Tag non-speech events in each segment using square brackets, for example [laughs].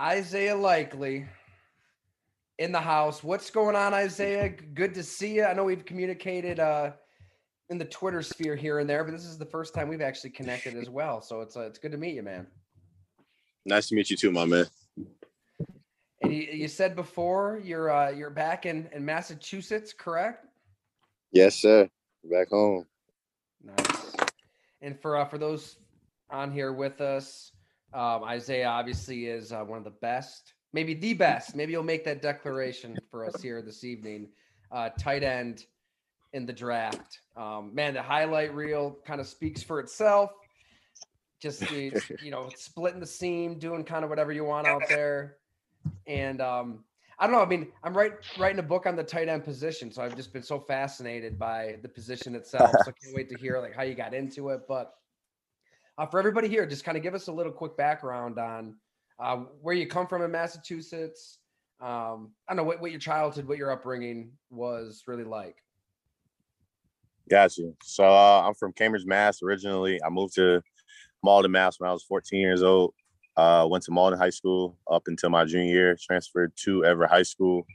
Isaiah Likely in the house. What's going on, Isaiah? Good to see you. I know we've communicated uh, in the Twitter sphere here and there, but this is the first time we've actually connected as well. So it's uh, it's good to meet you, man. Nice to meet you too, my man. And you, you said before you're uh, you're back in, in Massachusetts, correct? Yes, sir. Back home. Nice. And for uh, for those on here with us, um, Isaiah obviously is uh, one of the best, maybe the best. [laughs] Maybe you'll make that declaration for us here this evening. Uh, tight end in the draft. Um, man, the highlight reel kind of speaks for itself. Just [laughs] you know, splitting the seam, doing kind of whatever you want out there, and um, I don't know. I mean, I'm right writing a book on the tight end position, so I've just been so fascinated by the position itself. So I can't wait to hear like how you got into it, but uh, for everybody here, just kind of give us a little quick background on uh, where you come from in Massachusetts. Um, I don't know what, what your childhood, what your upbringing was really like. Got you. So uh, I'm from Cambridge, Mass. Originally, I moved to Malden, Mass. when I was 14 years old. Uh, went to Malden High School up until my junior year. Transferred to Everett High School,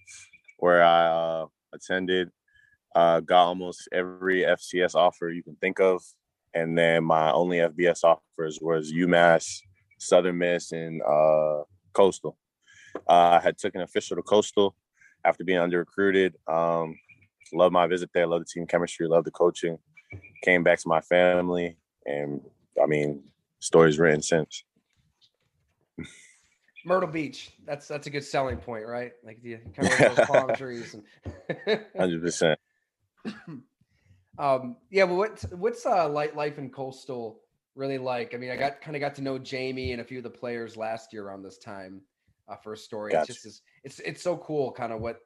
where I uh, attended. Uh, got almost every FCS offer you can think of and then my only FBS offers was UMass, Southern Miss, and uh, Coastal. Uh, I had took an official to Coastal after being under recruited. Um, love my visit there. Love the team chemistry. Love the coaching. Came back to my family, and I mean, stories written since. Myrtle Beach. That's that's a good selling point, right? Like the kind of those [laughs] palm trees. [laughs] Hundred percent. [clears throat] Um, yeah, but what's what's uh light life in coastal really like? I mean, I got kind of got to know Jamey and a few of the players last year around this time uh, for a story. Gotcha. It's just it's it's so cool, kind of what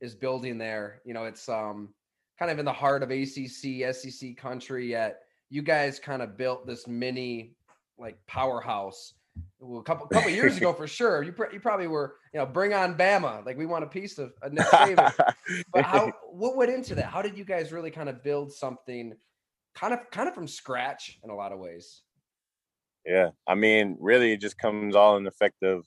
is building there. You know, it's um kind of in the heart of ACC SEC country. Yet you guys kind of built this mini like powerhouse well, a couple couple years ago for sure. You pr- you probably were you know bring on Bama like we want a piece of, of Nick Saban. [laughs] but how what went into that? How did you guys really kind of build something kind of kind of from scratch in a lot of ways? Yeah, I mean, really, it just comes all in the effect of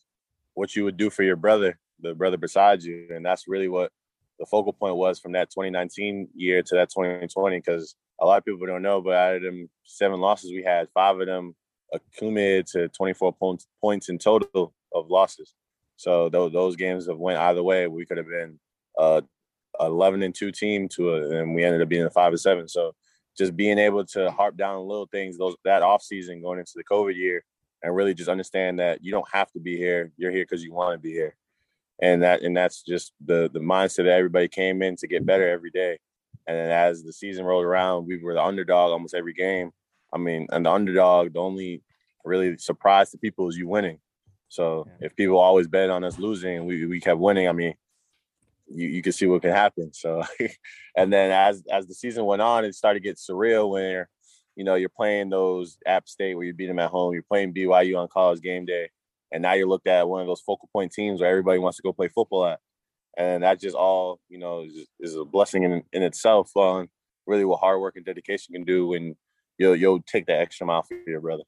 what you would do for your brother, the brother beside you, and that's really what the focal point was from that 2019 year to that 2020. Because a lot of people don't know, but out of them seven losses we had, five of them accumulated to 24 points points in total of losses. So those those games have went either way. We could have been uh 11 and 2 team to a, and we ended up being a 5 and 7. So just being able to harp down little things those that off season going into the COVID year and really just understand that you don't have to be here. You're here because you want to be here. And that and that's just the the mindset that everybody came in to get better every day. And then as the season rolled around, we were the underdog almost every game. I mean, and the underdog, the only really surprise to people is you winning. So yeah. if people always bet on us losing, we we kept winning. I mean, you you can see what can happen. So, [laughs] and then as as the season went on, it started to get surreal when you know you're playing those App State where you beat them at home. You're playing BYU on college game day, and now you're looked at one of those focal point teams where everybody wants to go play football at. And that just all you know is, is a blessing in in itself on really what hard work and dedication can do when you'll you'll take that extra mile for your brother.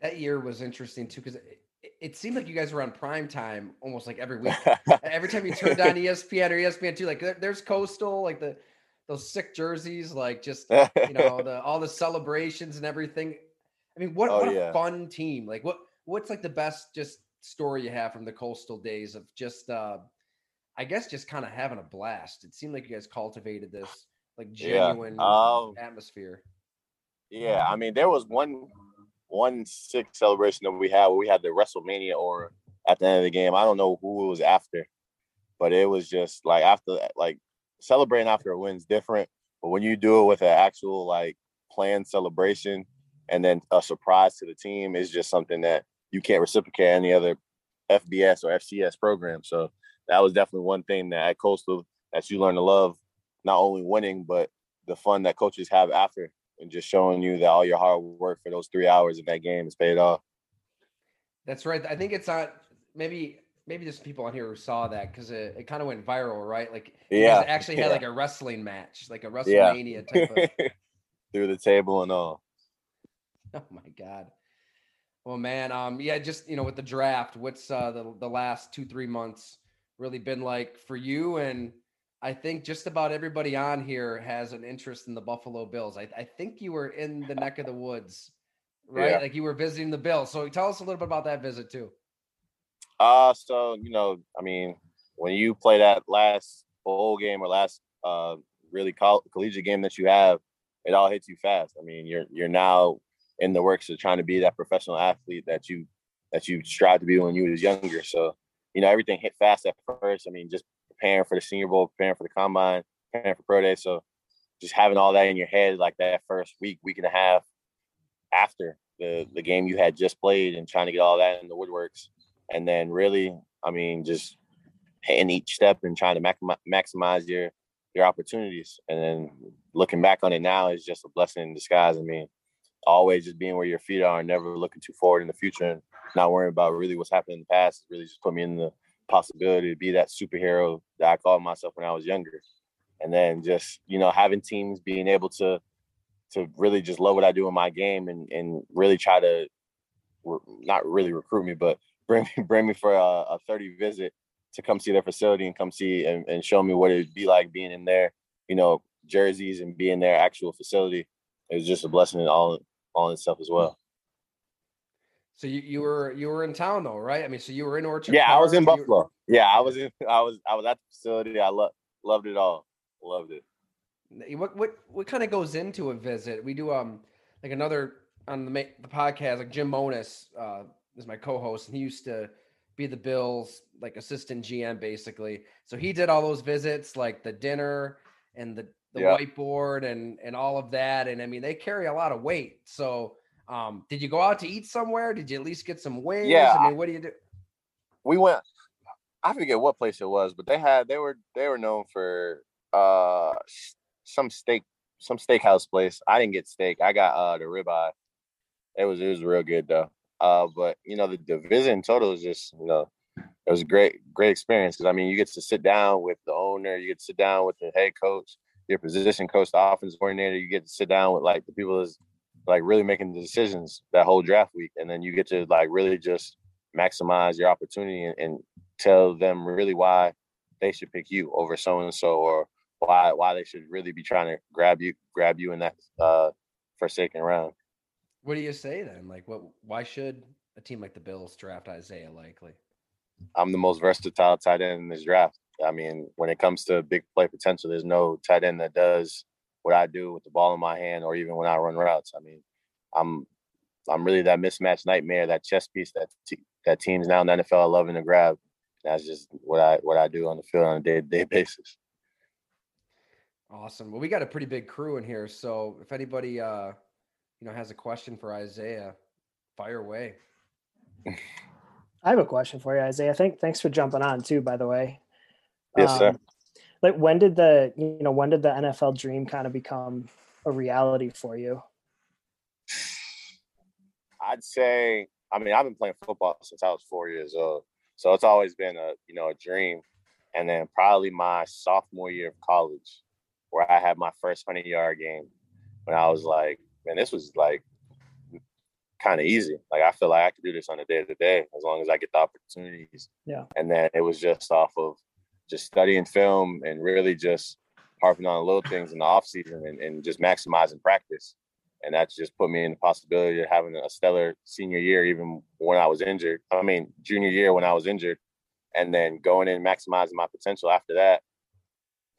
That year was interesting too because it, it, seemed like you guys were on prime time almost like every week. [laughs] every time you turned on ESPN or ESPN two, like there's Coastal, like the those sick jerseys, like just you know [laughs] the all the celebrations and everything. I mean, what, oh, what a fun team! Like what what's like the best just story you have from the Coastal days of just uh I guess just kind of having a blast. It seemed like you guys cultivated this like genuine yeah. um, atmosphere. Yeah, I mean, there was one one sick celebration that we had we had the WrestleMania or at the end of the game. I don't know who it was after, but it was just like after like celebrating after a win is different. But when you do it with an actual like planned celebration and then a surprise to the team is just something that you can't reciprocate any other FBS or FCS program. So that was definitely one thing that at Coastal that you learn to love, not only winning, but the fun that coaches have after and just showing you that all your hard work for those three hours in that game is paid off. That's right. I think it's not maybe maybe just people on here who saw that because it, it kind of went viral, right? Like yeah, actually had yeah. like a wrestling match, like a WrestleMania yeah. type of [laughs] through the table and all. [laughs] Oh my god. Well, man, um, yeah, just you know, with the draft, what's uh the the last two three months really been like for you? And I think just about everybody on here has an interest in the Buffalo Bills. I, I think you were in the neck of the woods, right? Yeah. Like you were visiting the Bills. So tell us a little bit about that visit too. Uh so you know, I mean, when you play that last bowl game or last uh really coll- collegiate game that you have, it all hits you fast. I mean, you're you're now in the works of trying to be that professional athlete that you that you strive to be when you was younger. So, you know, everything hit fast at first. I mean, just preparing for the senior bowl, preparing for the combine, preparing for pro day. So just having all that in your head like that first week, week and a half after the the game you had just played and trying to get all that in the woodworks. And then really, I mean, just hitting each step and trying to maximize your your opportunities. And then looking back on it now is just a blessing in disguise. I mean, always just being where your feet are and never looking too forward in the future and not worrying about really what's happened in the past really just put me in the possibility to be that superhero that I called myself when I was younger. And then just, you know, having teams being able to to really just love what I do in my game and and really try to not really recruit me, but [laughs] bring me bring me for a, a 30 visit to come see their facility and come see and, and show me what it'd be like being in there, you know, jerseys and being their actual facility. It was just a blessing in all all in itself as well. So you, you were you were in town though, right? I mean, so you were in Orchard. Yeah, I was in Park, were- Buffalo. Yeah, I was in I was I was at the facility. I loved loved it all. Loved it. What what what kind of goes into a visit? We do um like another on the the podcast like Jim Monos uh is my co-host and he used to be the Bills like assistant GM basically. So he did all those visits like the dinner and the the Yeah. whiteboard and and all of that and I mean they carry a lot of weight. So um did you go out to eat somewhere? Did you at least get some wings? Yeah, I mean, what do you do? we went i forget what place it was but they had they were they were known for uh some steak some steakhouse place i didn't get steak i got uh the ribeye it was it was real good though uh but you know the, the visit in total is just you know it was a great great experience because i mean you get to sit down with the owner you get to sit down with the head coach your position coach the offense coordinator you get to sit down with like the people that's like really making the decisions that whole draft week and then you get to like really just maximize your opportunity and, and tell them really why they should pick you over so and so or why why they should really be trying to grab you grab you in that uh forsaken round. What do you say then? Like what why should a team like the Bills draft Isaiah likely? I'm the most versatile tight end in this draft. I mean, when it comes to big play potential, there's no tight end that does what I do with the ball in my hand or even when I run routes. I mean, I'm I'm really that mismatch nightmare, that chess piece that te- that teams now in the NFL are loving to grab. That's just what I what I do on the field on a day to day [laughs] basis. Awesome. Well, we got a pretty big crew in here, so if anybody uh you know has a question for Isaiah, fire away. I have a question for you, Isaiah. Thank, thanks for jumping on too, by the way. Yes, sir. Like when did the you know when did the NFL dream kind of become a reality for you? I'd say, I mean, I've been playing football since I was four years old, so it's always been a you know a dream. And then probably my sophomore year of college, where I had my first hundred yard game, when I was like, man, this was like kind of easy. Like I feel like I could do this on a day to day as long as I get the opportunities. Yeah. And then it was just off of just studying film and really just harping on little things in the off season and, and just maximizing practice and that's just put me in the possibility of having a stellar senior year, even when I was injured. I mean, junior year when I was injured, and then going in maximizing my potential after that,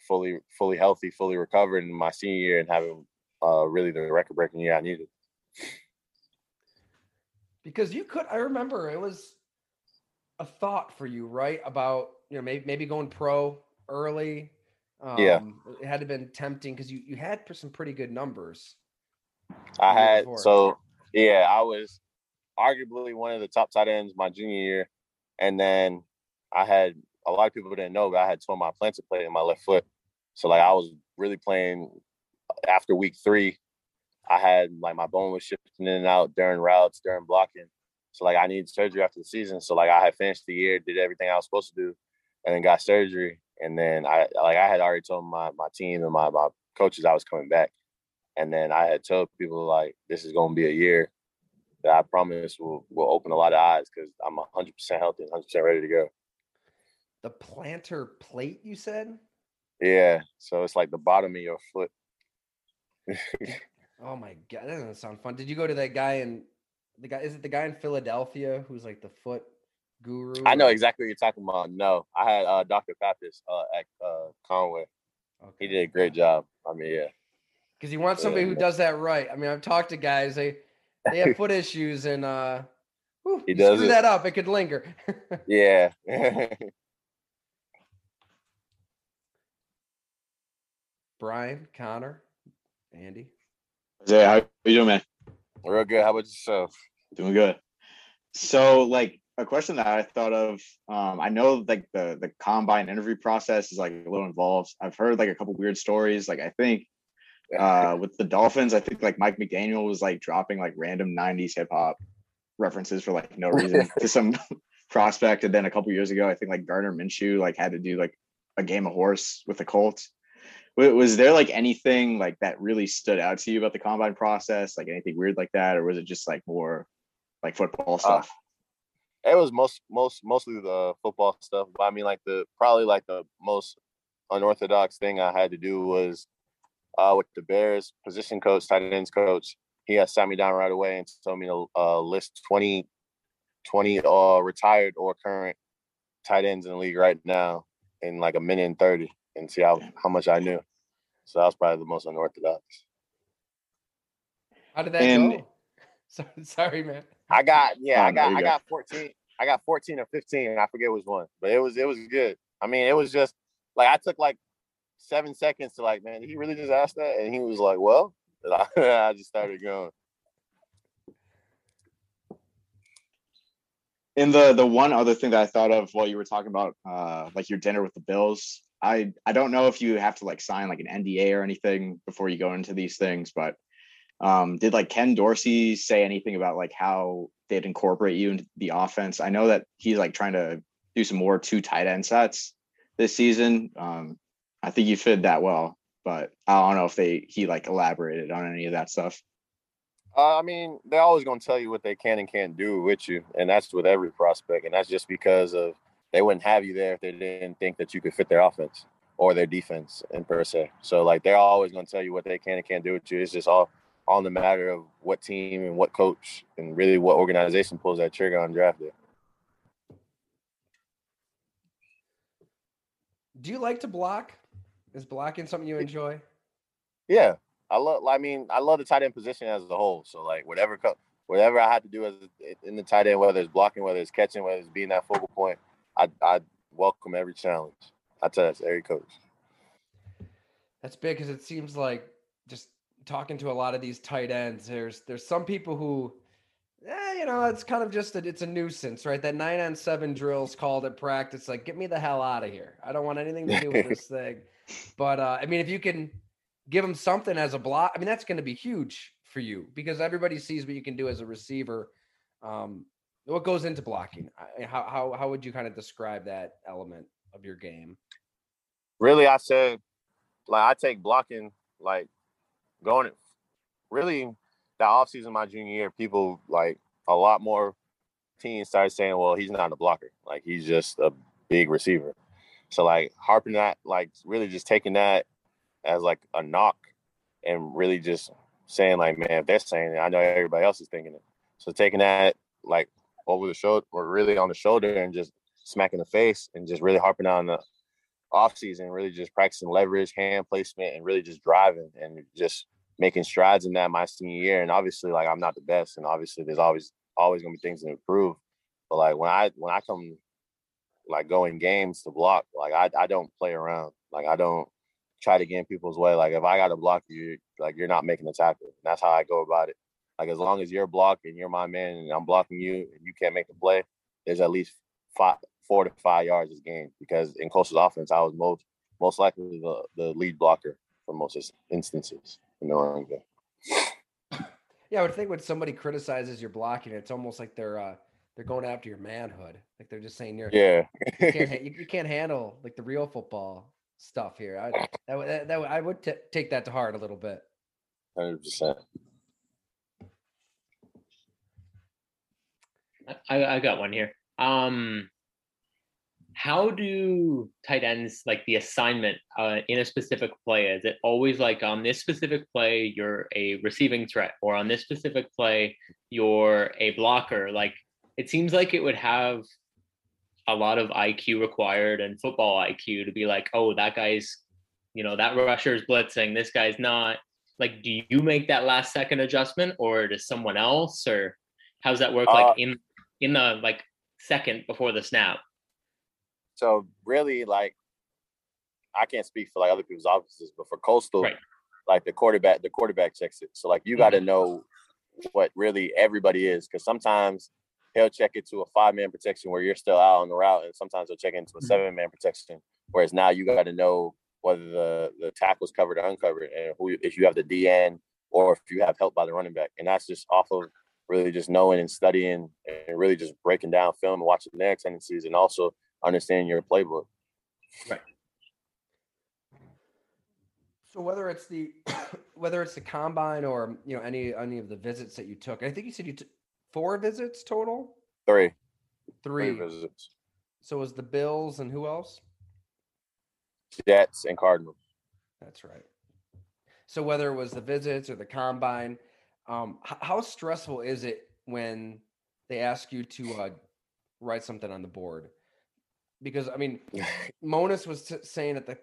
fully, fully healthy, fully recovered in my senior year, and having uh, really the record-breaking year I needed. Because you could I remember it was a thought for you, right? About you know maybe maybe going pro early. Um, Yeah. it had to been tempting because you you had some pretty good numbers. I had before. so yeah, I was arguably one of the top tight ends my junior year, and then I had a lot of people didn't know, but I had torn my plantar plate in my left foot. So like I was really playing after week three. I had like my bone was shifting in and out during routes, during blocking. So like I needed surgery after the season. So like I had finished the year, did everything I was supposed to do, and then got surgery. And then I like I had already told my my team and my my coaches I was coming back. And then I had told people like this is gonna be a year that I promise will will open a lot of eyes because I'm hundred percent healthy and hundred percent ready to go. The plantar plate, you said? Yeah. So it's like the bottom of your foot. [laughs] Oh my god, that doesn't sound fun. Did you go to that guy in the guy? Is it the guy in Philadelphia who's like the foot guru? I know exactly what you're talking about. No, I had uh, Dr. Pappas uh, at uh, Conway. He did a great job. I mean, yeah. because you want somebody who does that right. I mean, I've talked to guys they they have [laughs] foot issues and uh, whew, He you does screw it. that up, it could linger. [laughs] Yeah. [laughs] Brian, Connor, Andy. Zay, how you doing, man? Real good. How about yourself? Doing good. So, like a question that I thought of, um, I know like the the combine interview process is like a little involved. I've heard like a couple weird stories. Like I think uh, with the Dolphins, I think like Mike McDaniel was like dropping like random '90s hip hop references for like no [laughs] reason to some [laughs] prospect. And then a couple years ago, I think like Gardner Minshew like had to do like a game of horse with the Colts. Was there like anything like that really stood out to you about the combine process? Like anything weird like that, or was it just like more like football stuff? It was most most mostly the football stuff but i mean like the probably like the most unorthodox thing i had to do was uh with the bears position coach tight ends coach he had sat me down right away and told me to uh list 20 20 uh retired or current tight ends in the league right now in like a minute and 30 and see how, how much i knew so that was probably the most unorthodox How did that And- go? [laughs] Sorry, sorry, man. I got yeah, Oh, I got I go. got 14. I got 14 or 15. I forget which one. But it was it was good. I mean, it was just like I took like seven seconds to like, man, did he really just asked that? And he was like, Well, and I, [laughs] I just started going. And the the one other thing that I thought of while you were talking about uh like your dinner with the Bills, I I don't know if you have to like sign like an NDA or anything before you go into these things, but um did like Ken Dorsey say anything about like how they'd incorporate you into the offense? I know that he's like trying to do some more two tight end sets this season. Um I think you fit that well, but I don't know if they he like elaborated on any of that stuff. Uh, I mean, they're always gonna tell you what they can and can't do with you, and that's with every prospect, and that's just because of they wouldn't have you there if they didn't think that you could fit their offense or their defense in per se. So like they're always gonna tell you what they can and can't do with you. It's just all all in the matter of what team and what coach and really what organization pulls that trigger on draft day. Do you like to block? Is blocking something you enjoy? Yeah, I love. I mean, I love the tight end position as a whole. So like whatever, co- whatever I had to do as in the tight end, whether it's blocking, whether it's catching, whether it's being that focal point, I I welcome every challenge. I tell that's every coach. That's big because it seems like talking to a lot of these tight ends. There's there's some people who, eh, you know, it's kind of just that it's a nuisance, right? That nine on seven drills called at practice, like get me the hell out of here. I don't want anything to do with this [laughs] thing. But uh, I mean, if you can give them something as a block, I mean, that's going to be huge for you because everybody sees what you can do as a receiver. Um, what goes into blocking? I- How how how would you kind of describe that element of your game? Really, I said, like I take blocking like going. Really, that offseason my junior year, people like a lot more teams started saying, "Well, he's not a blocker. Like he's just a big receiver." So like harping that, like really just taking that as like a knock, and really just saying like, "Man, if they're saying it, I know everybody else is thinking it." So taking that like over the shoulder, or really on the shoulder, and just smacking the face, and just really harping on the off season, really just practicing leverage, hand placement, and really just driving and just making strides in that my senior year. And obviously, like I'm not the best, and obviously there's always always gonna be things to improve. But like when I when I come like going games to block. Like I I don't play around. Like I don't try to get in people's way. Like if I got to block you, like you're not making the tackle. And that's how I go about it. Like as long as you're blocking, you're my man, and I'm blocking you, and you can't make the play. There's at least five, four to five yards this game because in Coastal's offense, I was most most likely the, the lead blocker for most instances in the run game. Yeah, I would think when somebody criticizes your blocking, it's almost like they're uh, they're going after your manhood. Like they're just saying you're yeah you, can't, [laughs] you, you can't handle like the real football stuff here. I that, that, that I would t- take that to heart a little bit. Hundred percent. I, I got one here. Um, how do tight ends like the assignment uh, in a specific play? Is it always like on this specific play you're a receiving threat, or on this specific play you're a blocker? Like it seems like it would have a lot of IQ required and football IQ to be like, oh, that guy's, you know, that rusher is blitzing, this guy's not. Like, do you make that last second adjustment, or does someone else, or how's that work? Uh, like in in the like second before the snap. So really, like, I can't speak for like other people's offices, but for Coastal, right. like the quarterback, the quarterback checks it. So like you got to mm-hmm. know what really everybody is, because sometimes he'll check it to a five man protection where you're still out on the route, and sometimes he'll check into a mm-hmm. seven man protection. Whereas now you got to know whether the the tackle's covered or uncovered, and who if you have the DN or if you have help by the running back, and that's just off of really just knowing and studying and really just breaking down film and watching their tendencies and also understanding your playbook. Right. So whether it's the [coughs] whether it's the combine or you know any any of the visits that you took, I think you said you took four visits total. Three. Three. Three visits. So was the Bills and who else? Jets and Cardinals. That's right. So whether it was the visits or the combine, um, h- how stressful is it when they ask you to uh, write something on the board? Because I mean, [laughs] Monos was t- saying at the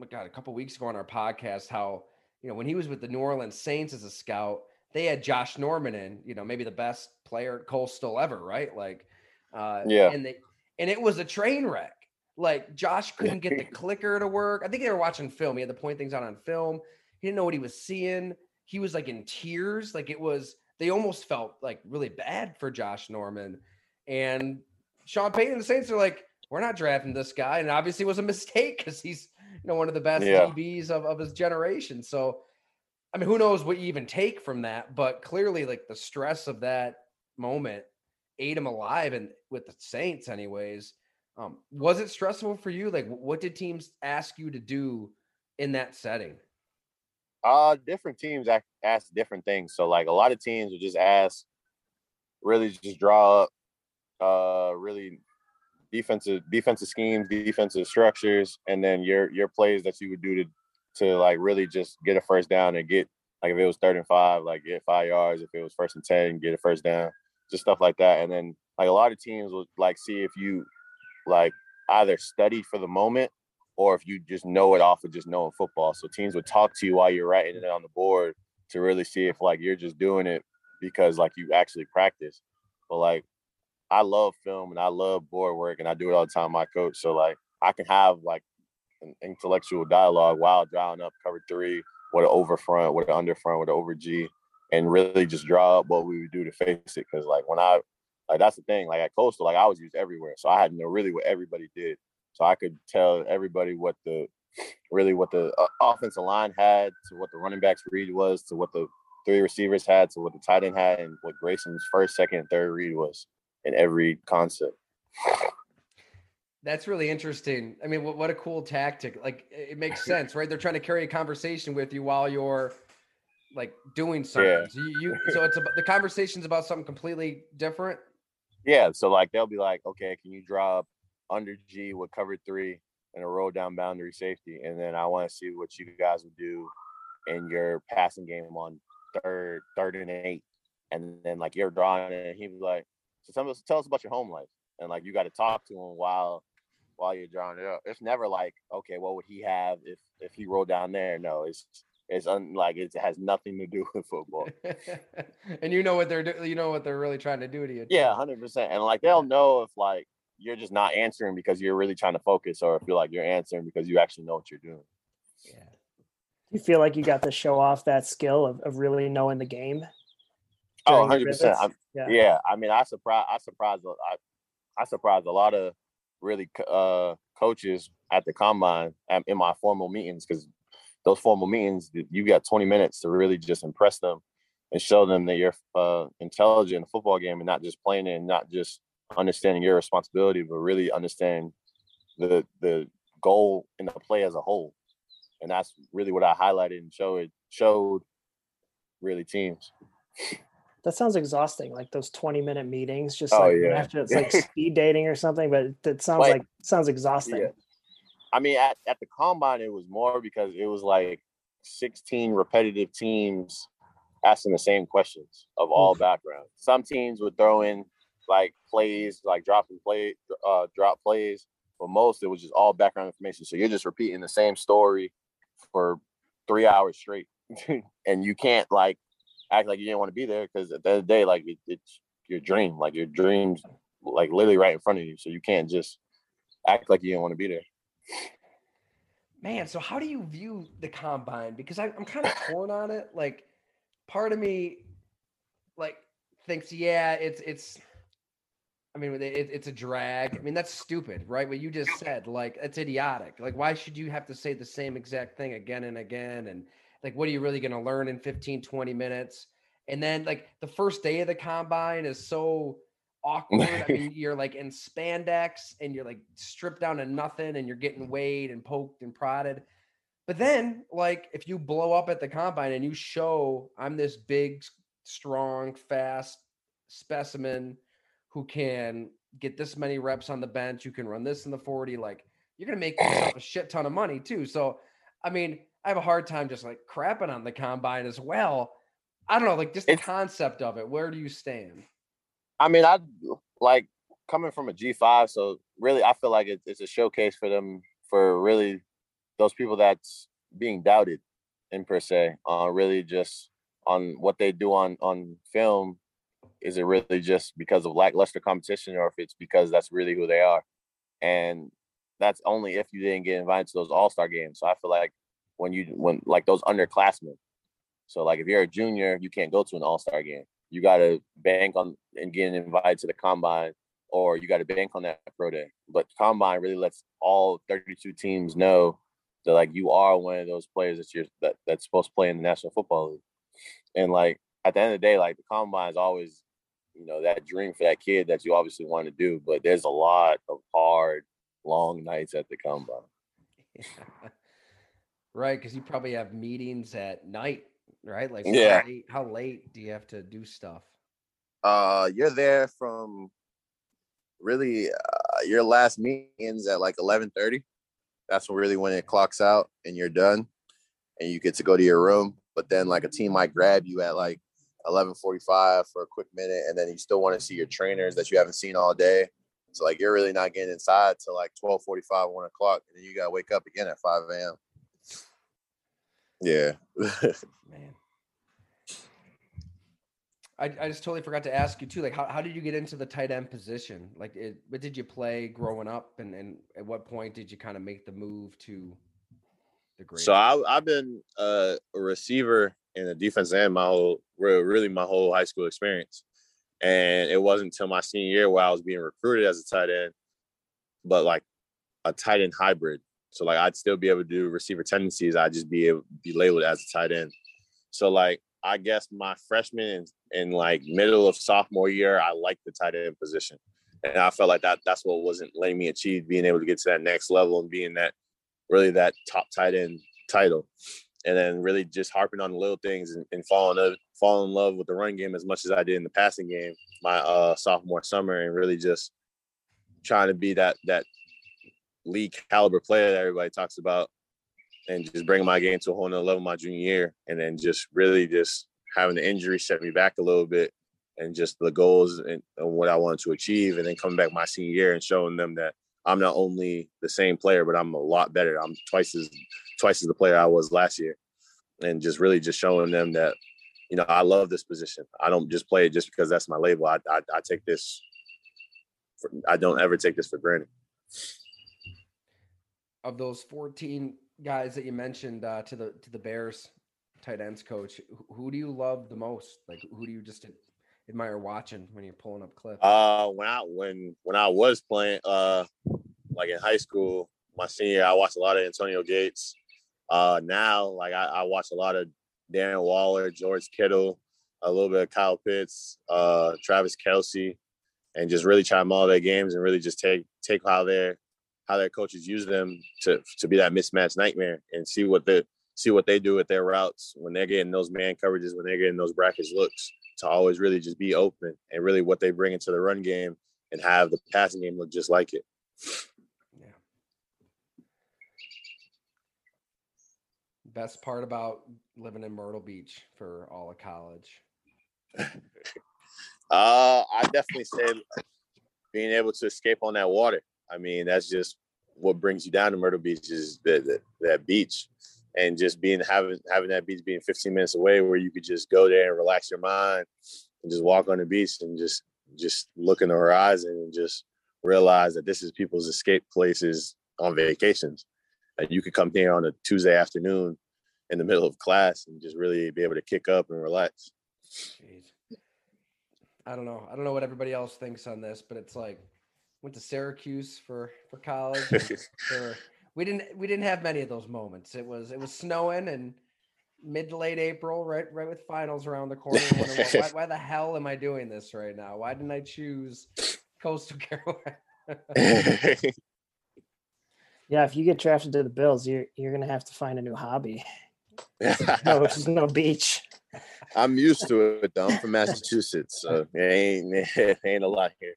oh God a couple weeks ago on our podcast how you know when he was with the New Orleans Saints as a scout, they had Josh Norman in, you know, maybe the best player at Coastal ever, right? Like, uh, yeah, and they and it was a train wreck. Like Josh couldn't get the [laughs] clicker to work. I think they were watching film. He had to point things out on film. He didn't know what he was seeing he was like in tears. Like it was, they almost felt like really bad for Josh Norman. And Sean Payton and the Saints are like, we're not drafting this guy. And obviously it was a mistake because he's, you know, one of the best yeah. DBs of, of his generation. So, I mean, who knows what you even take from that, but clearly like the stress of that moment ate him alive and with the Saints anyways. Um, was it stressful for you? Like what did teams ask you to do in that setting? Uh, different teams ask different things. So like a lot of teams would just ask, really just draw up, uh, really defensive defensive schemes, defensive structures, and then your your plays that you would do to to like really just get a first down and get like if it was third and five, like get five yards. If it was first and ten, get a first down, just stuff like that. And then like a lot of teams would like see if you like either study for the moment or if you just know it off of just knowing football. So teams would talk to you while you're writing it on the board to really see if like you're just doing it because like you actually practice. But like I love film and I love board work and I do it all the time. My coach, so like I can have like an intellectual dialogue while drawing up cover three, with an over front, with an under front, with an over G, and really just draw up what we would do to face it. Because like when I like that's the thing, like at Coastal, like I was used everywhere, so I had to know really what everybody did so I could tell everybody what the really what the uh, offensive line had to what the running backs read was to what the three receivers had to what the tight end had and what Grayson's first, second, third read was in every concept. That's really interesting. I mean, what, what a cool tactic. Like it makes [laughs] sense, right? They're trying to carry a conversation with you while you're like doing something. Yeah. So you, you so it's about the conversation's about something completely different. Yeah. So like they'll be like, okay, can you draw up under G with cover three and a roll down boundary safety. And then I want to see what you guys would do in your passing game on third, third and eight. And then like you're drawing and he'd be like, so tell us, tell us about your home life. And like you got to talk to him while while you're drawing it up. It's never like, okay, what would he have if if he rolled down there? No, it's it's un, like it has nothing to do [laughs] with football. [laughs] and you know what they're you know what they're really trying to do to you. Yeah, hundred percent. And like they'll know if like you're just not answering because you're really trying to focus, or feel like you're answering because you actually know what you're doing. Yeah. You feel like you got to show off that skill of, of really knowing the game. Oh, 100 percent. Yeah. Yeah, I mean, I surprised. I surprised. I, I surprised a lot of really uh, coaches at the combine um, in my formal meetings because those formal meetings, you got 20 minutes to really just impress them and show them that you're uh, intelligent in a football game and not just playing it and not just understanding your responsibility, but really understanding the the goal in the play as a whole. And that's really what I highlighted and showed showed really teams. That sounds exhausting. Like those 20 minute meetings, just Oh, like yeah. after it's like [laughs] speed dating or something, but it sounds Like- like sounds exhausting. Yeah. I mean, at, at the combine, it was more because it was like 16 repetitive teams asking the same questions of all backgrounds. Some teams would throw in like plays, like dropping play, uh, drop plays, but most it was just all background information. So you're just repeating the same story for three hours straight, [laughs] and you can't like act like you didn't want to be there because at the end of the day, like it, it's your dream, like your dreams, like literally right in front of you. So you can't just act like you didn't want to be there. Man, so how do you view the combine? Because I, I'm kind of torn on it. Like, part of me, like, thinks, yeah, it's it's. I mean, it, it's a drag. I mean, that's stupid, right? What you just said, like, it's idiotic. Like, why should you have to say the same exact thing again and again? And like, what are you really going to learn in 15, 20 minutes? And then, like, the first day of the combine is so [laughs] awkward. I mean, you're like in spandex and you're like stripped down to nothing and you're getting weighed and poked and prodded. But then, like, if you blow up at the combine and you show I'm this big, strong, fast specimen who can get this many reps on the bench, you can run this in the 40, like, you're going to make yourself a shit ton of money too. So, I mean, I have a hard time just like crapping on the combine as well. I don't know, like, just the It's- concept of it. Where do you stand? I mean, I like coming from a G five, so really, I feel like it, it's a showcase for them for really those people that's being doubted, in per se, uh, really just on what they do on on film. Is it really just because of lackluster competition, or if it's because that's really who they are? And that's only if you didn't get invited to those All Star games. So I feel like when you when like those underclassmen. So like if you're a junior, you can't go to an All Star game. You got to bank on and getting invited to the combine or you got to bank on that pro day. But combine really lets all 32 teams know that like you are one of those players that you're that, that's supposed to play in the national football league. And like at the end of the day like the combine is always you know that dream for that kid that you obviously want to do but there's a lot of hard long nights at the combine [laughs] right, because you probably have meetings at night, right? Like, Yeah. How late, how late do you have to do stuff? uh you're there from really uh, your last meetings at like 11:30 that's when really when it clocks out and you're done and you get to go to your room but then like a team might grab you at like 11:45 for a quick minute and then you still want to see your trainers that you haven't seen all day so like you're really not getting inside till like 12:45 1 o'clock and then you gotta wake up again at 5 a.m yeah [laughs] Man. I, I just totally forgot to ask you too. Like, how, how did you get into the tight end position? Like, it, what did you play growing up, and, and at what point did you kind of make the move to the grade? So I, I've been uh, a receiver in the defense end my whole, really my whole high school experience, and it wasn't until my senior year where I was being recruited as a tight end, but like a tight end hybrid. So like I'd still be able to do receiver tendencies. I'd just be able be labeled as a tight end. So like I guess my freshman and, like middle of sophomore year, I liked the tight end position, and I felt like that that's what wasn't letting me achieve being able to get to that next level and being that really that top tight end title. And then really just harping on the little things and, and falling in, falling in love with the run game as much as I did in the passing game my uh, sophomore summer and really just trying to be that that league caliber player that everybody talks about and just bringing my game to a whole nother level my junior year and then just really just having the injury set me back a little bit and just the goals and, and what I wanted to achieve and then coming back my senior year and showing them that I'm not only the same player, but I'm a lot better. I'm twice as twice as the player I was last year. And just really just showing them that, you know, I love this position. I don't just play it just because that's my label. I I, I take this for, I don't ever take this for granted. Of those 14 guys that you mentioned uh, to the to the Bears tight ends coach, who, do you love the most? Like who do you just admire watching when you're pulling up clips? Uh, when I when when I was playing, uh, like in high school, my senior, I watched a lot of Antonio Gates. Uh, now, like I, I watch a lot of Darren Waller, George Kittle, a little bit of Kyle Pitts, uh, Travis Kelce, and just really try them all their games and really just take take how their how their coaches use them to to be that mismatch nightmare and see what the see what they do with their routes when they're getting those man coverages, when they're getting those brackets looks, to always really just be open and really what they bring into the run game and have the passing game look just like it. Yeah. Best part about living in Myrtle Beach for all of college. [laughs] Uh, I definitely say being able to escape on that water. I mean, that's just what brings you down to Myrtle Beach is that that, beach, and just being having having that beach being 15 minutes away, where you could just go there and relax your mind, and just walk on the beach and just just look in the horizon and just realize that this is people's escape places on vacations. And you could come here on a Tuesday afternoon in the middle of class and just really be able to kick up and relax. Jeez. I don't know. I don't know what everybody else thinks on this, but it's like went to Syracuse for for college. for, [laughs] we didn't we didn't have many of those moments. It was it was snowing and mid to late April, right right with finals around the corner. why, [laughs] why the hell am I doing this right now? Why didn't I choose [laughs] Coastal Carolina? yeah, if you get drafted to the Bills, you're you're gonna have to find a new hobby. no, there's no beach. I'm used to it though. I'm from Massachusetts, so it ain't it ain't a lot here.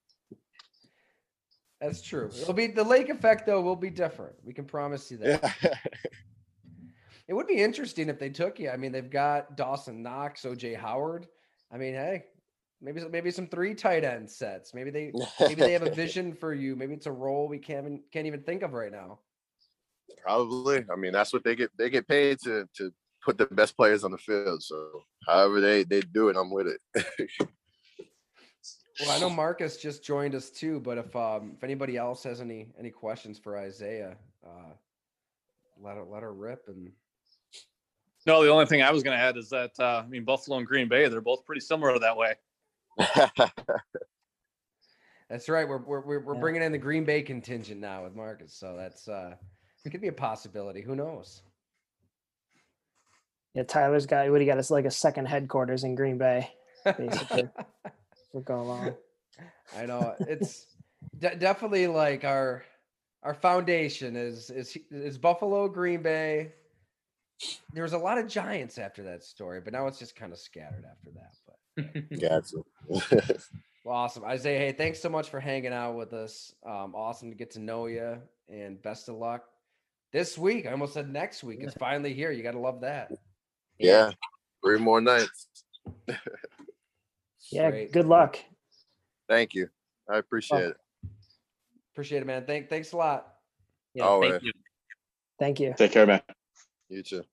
That's true. It'll be the lake effect though will be different. We can promise you that. [laughs] it would be interesting if they took you. I mean, they've got Dawson Knox, OJ Howard. I mean, hey, maybe maybe some three tight end sets. Maybe they maybe they have a [laughs] vision for you. Maybe it's a role we can't can't even think of right now. Probably. I mean, that's what they get. They get paid to to put the best players on the field. So however they they do it, I'm with it. [laughs] well, I know [laughs] Marcus just joined us too, but if um if anybody else has any any questions for Isaiah, uh let her let her rip and no, the only thing I was going to add is that uh, I mean Buffalo and Green Bay, they're both pretty similar that way. [laughs] that's right. We're we're we're, yeah. bringing in the Green Bay contingent now with Marcus, so that's uh, it could be a possibility. Who knows? Yeah, Tyler's got what he got is like a second headquarters in Green Bay, [laughs] basically. We're going along. [laughs] I know it's de- definitely like our our foundation is is is Buffalo, Green Bay. There was a lot of Giants after that story, but now it's just kind of scattered after that. But [laughs] gotcha. [laughs] well, awesome, Isaiah. Hey, thanks so much for hanging out with us. Um, awesome to get to know you, and best of luck this week. I almost said next week. It's finally here. You got to love that. Yeah, three more nights. Yeah, Great. good luck. Thank you. I appreciate it. Appreciate it, man. Thank, thanks a lot. Yeah, thank you. Thank you. Take care, man. You too.